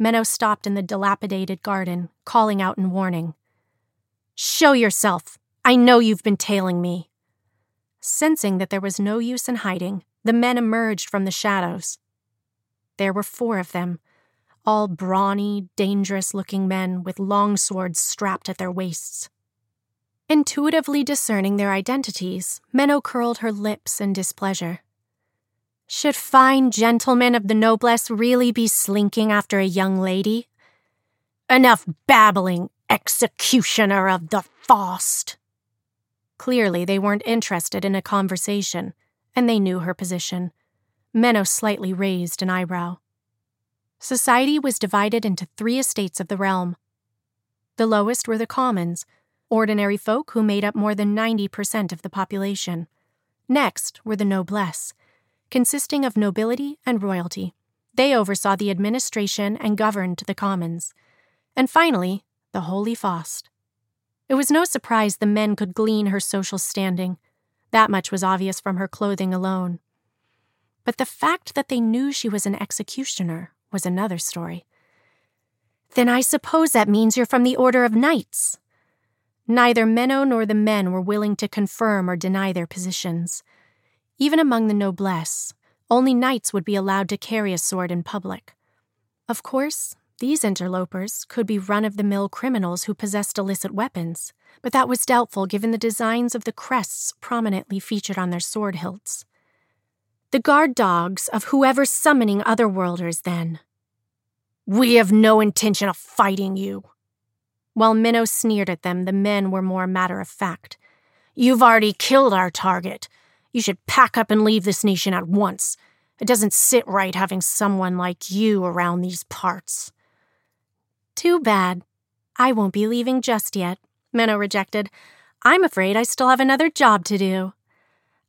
Menou stopped in the dilapidated garden, calling out in warning. Show yourself! I know you've been tailing me. Sensing that there was no use in hiding, the men emerged from the shadows. There were four of them, all brawny, dangerous looking men with long swords strapped at their waists. Intuitively discerning their identities, Menou curled her lips in displeasure. Should fine gentlemen of the noblesse really be slinking after a young lady? Enough babbling, executioner of the Faust! Clearly, they weren't interested in a conversation, and they knew her position. Menou slightly raised an eyebrow. Society was divided into three estates of the realm. The lowest were the commons, ordinary folk who made up more than 90% of the population. Next were the noblesse, consisting of nobility and royalty. They oversaw the administration and governed the commons. And finally, the Holy Faust. It was no surprise the men could glean her social standing. That much was obvious from her clothing alone. But the fact that they knew she was an executioner was another story. Then I suppose that means you're from the Order of Knights. Neither Menou nor the men were willing to confirm or deny their positions. Even among the noblesse, only knights would be allowed to carry a sword in public. Of course, these interlopers could be run of the mill criminals who possessed illicit weapons, but that was doubtful given the designs of the crests prominently featured on their sword hilts. The guard dogs of whoever's summoning otherworlders, then. We have no intention of fighting you. While Menou sneered at them, the men were more matter of fact. You've already killed our target. You should pack up and leave this nation at once. It doesn't sit right having someone like you around these parts. Too bad. I won't be leaving just yet, Menou rejected. I'm afraid I still have another job to do.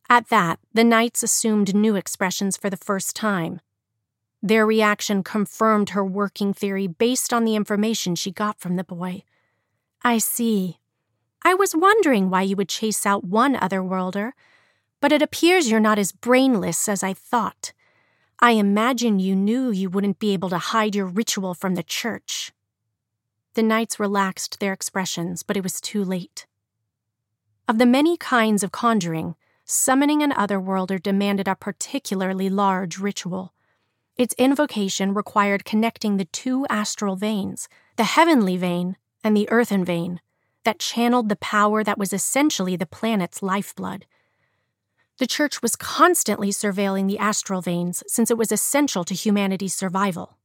At that, the knights assumed new expressions for the first time. Their reaction confirmed her working theory based on the information she got from the boy. I see. I was wondering why you would chase out one otherworlder but it appears you're not as brainless as I thought. I imagine you knew you wouldn't be able to hide your ritual from the church. The knights relaxed their expressions, but it was too late. Of the many kinds of conjuring, summoning an otherworlder demanded a particularly large ritual. Its invocation required connecting the two astral veins, the heavenly vein and the earthen vein, that channeled the power that was essentially the planet's lifeblood the church was constantly surveilling the astral veins since it was essential to humanity's survival.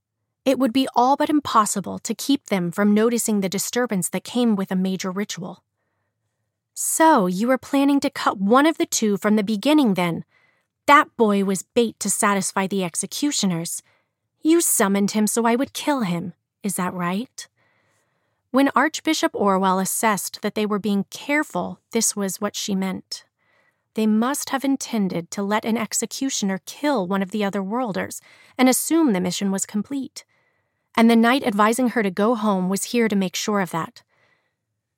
It would be all but impossible to keep them from noticing the disturbance that came with a major ritual. So, you were planning to cut one of the two from the beginning, then? That boy was bait to satisfy the executioners. You summoned him so I would kill him. Is that right? When Archbishop Orwell assessed that they were being careful, this was what she meant. They must have intended to let an executioner kill one of the other worlders and assume the mission was complete. And the knight advising her to go home was here to make sure of that.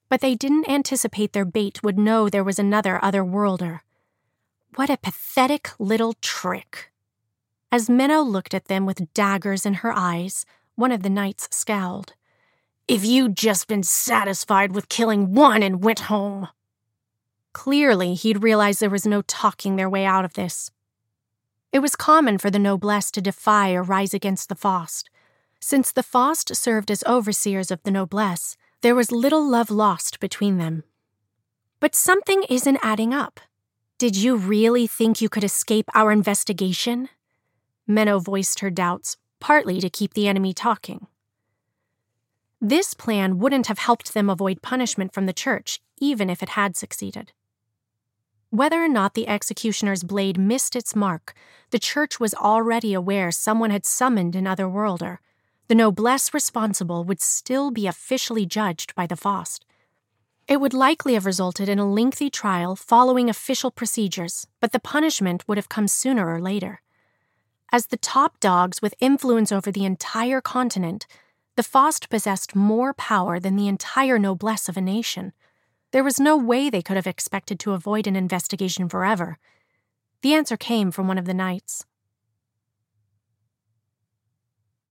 But they didn't anticipate their bait would know there was another other worlder. What a pathetic little trick. As Menou looked at them with daggers in her eyes, one of the knights scowled. If you'd just been satisfied with killing one and went home. Clearly, he'd realized there was no talking their way out of this. It was common for the noblesse to defy or rise against the Faust. Since the Faust served as overseers of the noblesse, there was little love lost between them. But something isn't adding up. Did you really think you could escape our investigation? Menou voiced her doubts, partly to keep the enemy talking. This plan wouldn't have helped them avoid punishment from the church, even if it had succeeded. Whether or not the executioner's blade missed its mark, the church was already aware someone had summoned an otherworlder. The noblesse responsible would still be officially judged by the Faust. It would likely have resulted in a lengthy trial following official procedures, but the punishment would have come sooner or later. As the top dogs with influence over the entire continent, the Faust possessed more power than the entire noblesse of a nation. There was no way they could have expected to avoid an investigation forever. The answer came from one of the knights.